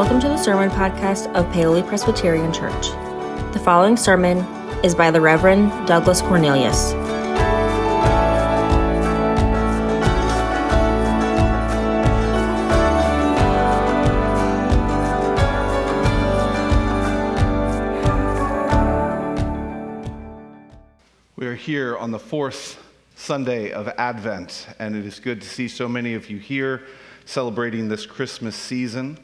Welcome to the Sermon Podcast of Paoli Presbyterian Church. The following sermon is by the Reverend Douglas Cornelius. We are here on the fourth Sunday of Advent, and it is good to see so many of you here celebrating this Christmas season.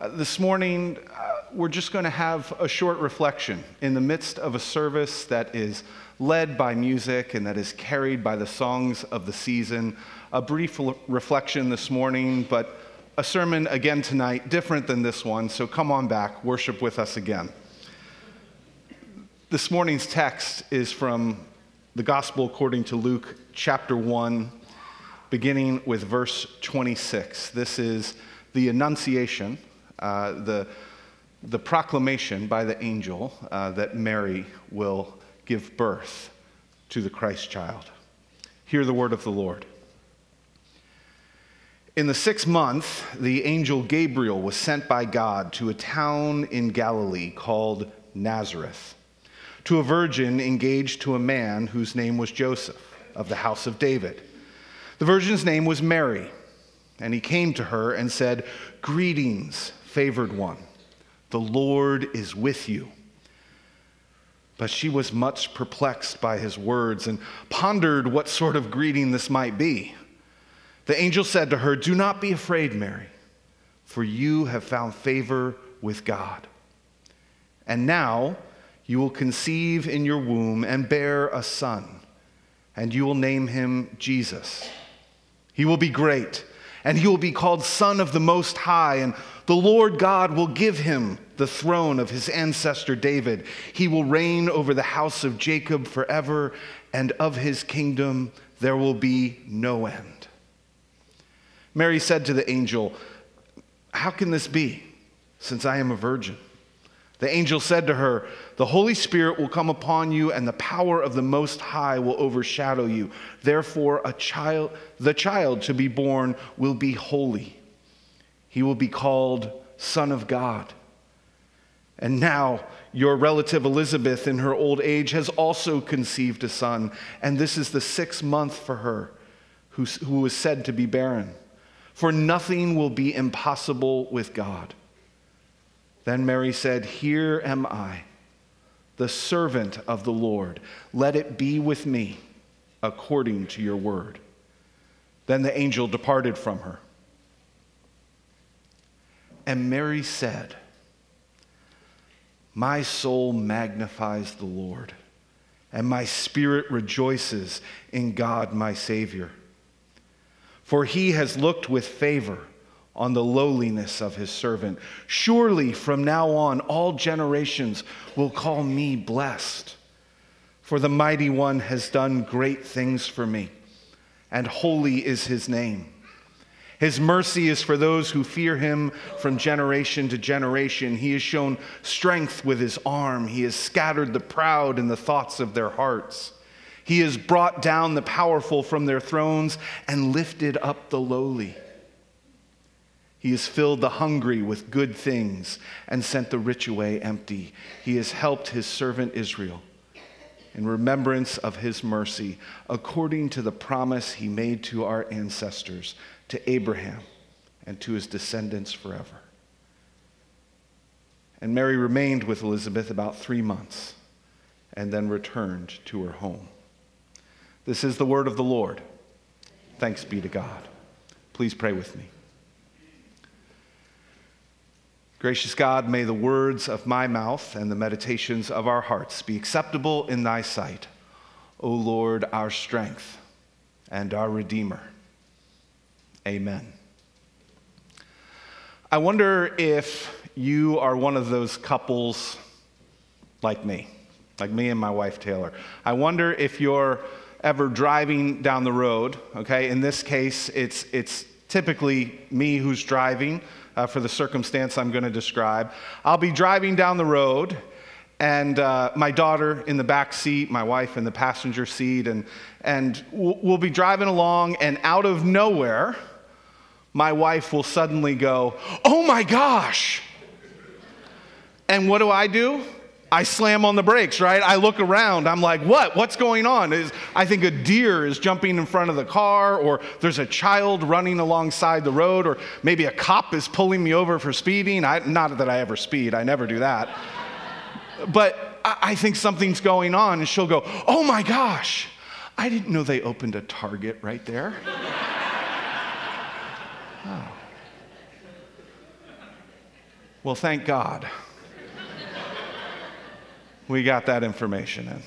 Uh, this morning, uh, we're just going to have a short reflection in the midst of a service that is led by music and that is carried by the songs of the season. A brief l- reflection this morning, but a sermon again tonight, different than this one, so come on back, worship with us again. This morning's text is from the Gospel according to Luke, chapter 1, beginning with verse 26. This is the Annunciation, uh, the, the proclamation by the angel uh, that Mary will give birth to the Christ child. Hear the word of the Lord. In the sixth month, the angel Gabriel was sent by God to a town in Galilee called Nazareth to a virgin engaged to a man whose name was Joseph of the house of David. The virgin's name was Mary, and he came to her and said, Greetings, favored one, the Lord is with you. But she was much perplexed by his words and pondered what sort of greeting this might be. The angel said to her, Do not be afraid, Mary, for you have found favor with God. And now, you will conceive in your womb and bear a son, and you will name him Jesus. He will be great, and he will be called Son of the Most High, and the Lord God will give him the throne of his ancestor David. He will reign over the house of Jacob forever, and of his kingdom there will be no end. Mary said to the angel, How can this be, since I am a virgin? The angel said to her, The Holy Spirit will come upon you, and the power of the Most High will overshadow you. Therefore, a child, the child to be born will be holy. He will be called Son of God. And now, your relative Elizabeth, in her old age, has also conceived a son, and this is the sixth month for her, who, who was said to be barren. For nothing will be impossible with God. Then Mary said, Here am I, the servant of the Lord. Let it be with me according to your word. Then the angel departed from her. And Mary said, My soul magnifies the Lord, and my spirit rejoices in God my Savior. For he has looked with favor on the lowliness of his servant. Surely from now on, all generations will call me blessed. For the mighty one has done great things for me, and holy is his name. His mercy is for those who fear him from generation to generation. He has shown strength with his arm. He has scattered the proud in the thoughts of their hearts. He has brought down the powerful from their thrones and lifted up the lowly. He has filled the hungry with good things and sent the rich away empty. He has helped his servant Israel in remembrance of his mercy, according to the promise he made to our ancestors, to Abraham and to his descendants forever. And Mary remained with Elizabeth about three months and then returned to her home. This is the word of the Lord. Thanks be to God. Please pray with me. Gracious God, may the words of my mouth and the meditations of our hearts be acceptable in thy sight, O Lord, our strength and our Redeemer. Amen. I wonder if you are one of those couples like me, like me and my wife Taylor. I wonder if you're ever driving down the road, okay? In this case, it's, it's typically me who's driving uh, for the circumstance I'm going to describe. I'll be driving down the road, and uh, my daughter in the back seat, my wife in the passenger seat, and, and we'll be driving along, and out of nowhere, my wife will suddenly go, Oh my gosh! And what do I do? I slam on the brakes, right? I look around. I'm like, what? What's going on? Is, I think a deer is jumping in front of the car, or there's a child running alongside the road, or maybe a cop is pulling me over for speeding. I, not that I ever speed, I never do that. but I, I think something's going on, and she'll go, oh my gosh, I didn't know they opened a Target right there. oh. Well, thank God we got that information in.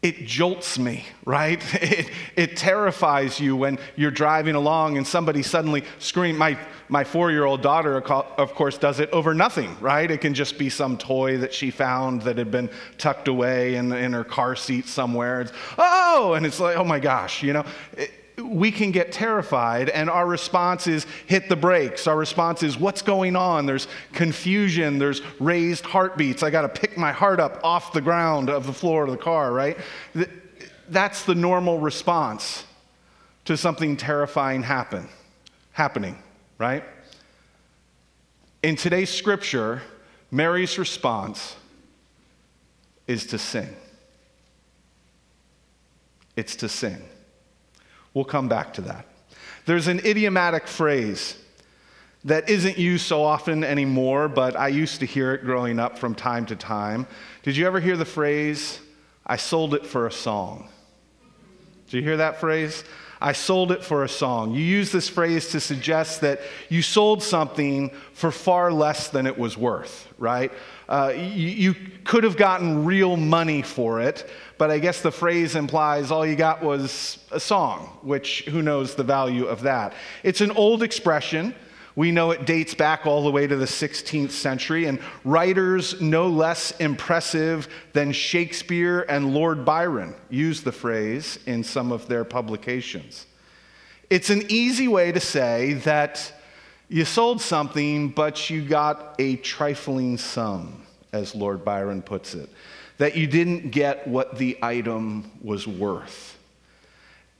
It jolts me, right? It, it terrifies you when you're driving along and somebody suddenly screams. My, my four year old daughter, of course, does it over nothing, right? It can just be some toy that she found that had been tucked away in, in her car seat somewhere. It's, oh, and it's like, oh my gosh, you know? It, we can get terrified, and our response is hit the brakes. Our response is what's going on? There's confusion, there's raised heartbeats. I got to pick my heart up off the ground of the floor of the car, right? That's the normal response to something terrifying happen, happening, right? In today's scripture, Mary's response is to sing. It's to sing. We'll come back to that. There's an idiomatic phrase that isn't used so often anymore, but I used to hear it growing up from time to time. Did you ever hear the phrase, I sold it for a song? Did you hear that phrase? I sold it for a song. You use this phrase to suggest that you sold something for far less than it was worth, right? Uh, you, you could have gotten real money for it, but I guess the phrase implies all you got was a song, which who knows the value of that. It's an old expression. We know it dates back all the way to the 16th century, and writers no less impressive than Shakespeare and Lord Byron use the phrase in some of their publications. It's an easy way to say that you sold something, but you got a trifling sum, as Lord Byron puts it that you didn't get what the item was worth.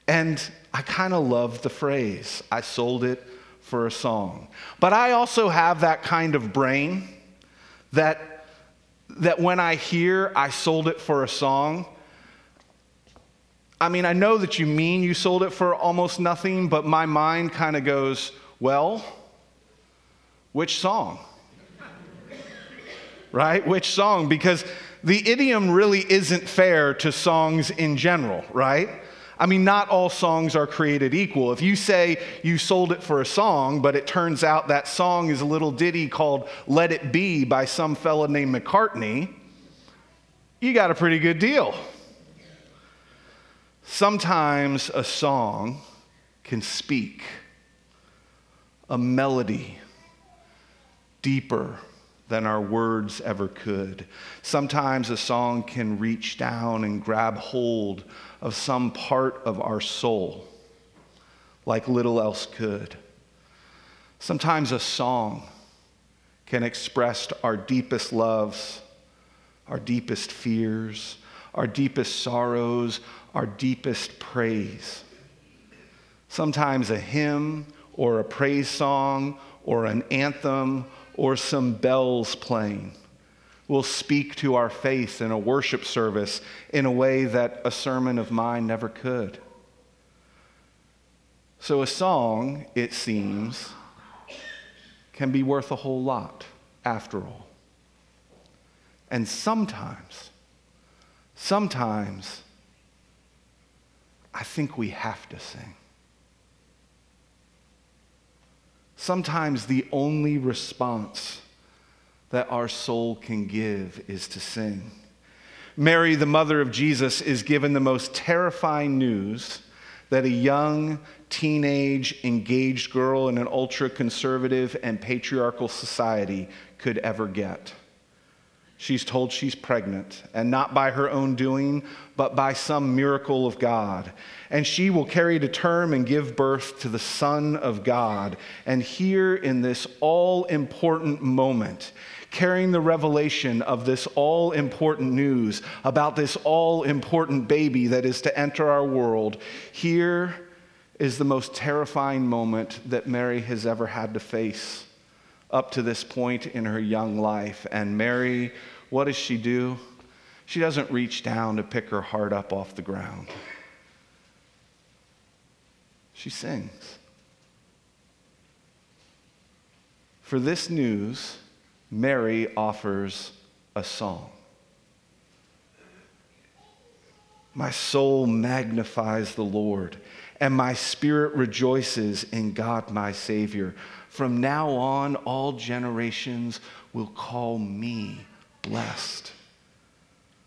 And I kind of love the phrase, I sold it for a song. But I also have that kind of brain that, that when I hear I sold it for a song, I mean, I know that you mean you sold it for almost nothing, but my mind kind of goes, well, which song? right? Which song? Because the idiom really isn't fair to songs in general, right? I mean, not all songs are created equal. If you say you sold it for a song, but it turns out that song is a little ditty called Let It Be by some fella named McCartney, you got a pretty good deal. Sometimes a song can speak, a melody deeper than our words ever could. Sometimes a song can reach down and grab hold of some part of our soul like little else could. Sometimes a song can express our deepest loves, our deepest fears, our deepest sorrows, our deepest praise. Sometimes a hymn or a praise song or an anthem or some bells playing will speak to our faith in a worship service in a way that a sermon of mine never could. So, a song, it seems, can be worth a whole lot after all. And sometimes, sometimes, I think we have to sing. Sometimes the only response that our soul can give is to sing. Mary, the mother of Jesus, is given the most terrifying news that a young, teenage, engaged girl in an ultra conservative and patriarchal society could ever get. She's told she's pregnant, and not by her own doing, but by some miracle of God. And she will carry to term and give birth to the Son of God. And here in this all important moment, carrying the revelation of this all important news about this all important baby that is to enter our world, here is the most terrifying moment that Mary has ever had to face up to this point in her young life. And Mary, what does she do? She doesn't reach down to pick her heart up off the ground. She sings. For this news, Mary offers a song. My soul magnifies the Lord, and my spirit rejoices in God my Savior. From now on, all generations will call me blessed.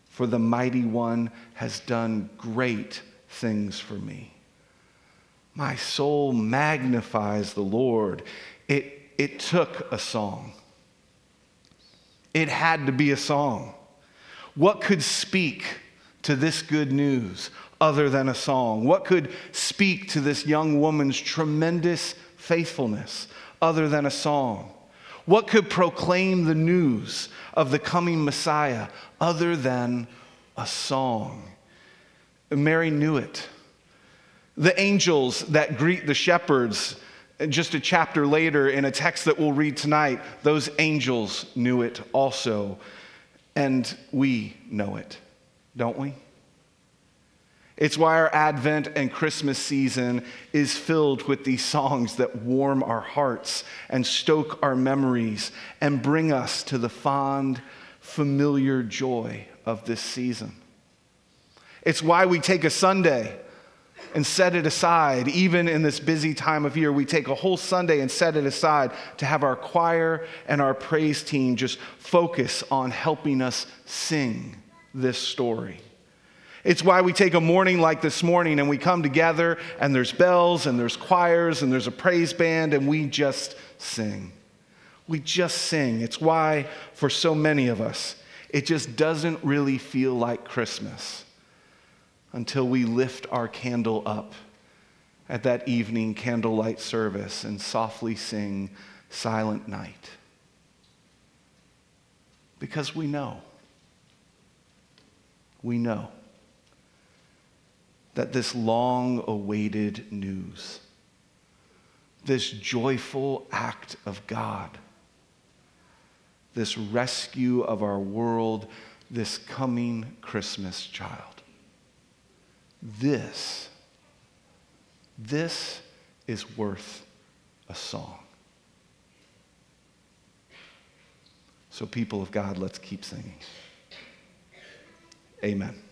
For the mighty one has done great things for me. My soul magnifies the Lord. It, it took a song. It had to be a song. What could speak to this good news other than a song? What could speak to this young woman's tremendous faithfulness other than a song? What could proclaim the news of the coming Messiah other than a song? Mary knew it. The angels that greet the shepherds, just a chapter later in a text that we'll read tonight, those angels knew it also. And we know it, don't we? It's why our Advent and Christmas season is filled with these songs that warm our hearts and stoke our memories and bring us to the fond, familiar joy of this season. It's why we take a Sunday and set it aside. Even in this busy time of year, we take a whole Sunday and set it aside to have our choir and our praise team just focus on helping us sing this story. It's why we take a morning like this morning and we come together and there's bells and there's choirs and there's a praise band and we just sing. We just sing. It's why, for so many of us, it just doesn't really feel like Christmas until we lift our candle up at that evening candlelight service and softly sing Silent Night. Because we know, we know that this long awaited news, this joyful act of God, this rescue of our world, this coming Christmas child, this, this is worth a song. So, people of God, let's keep singing. Amen.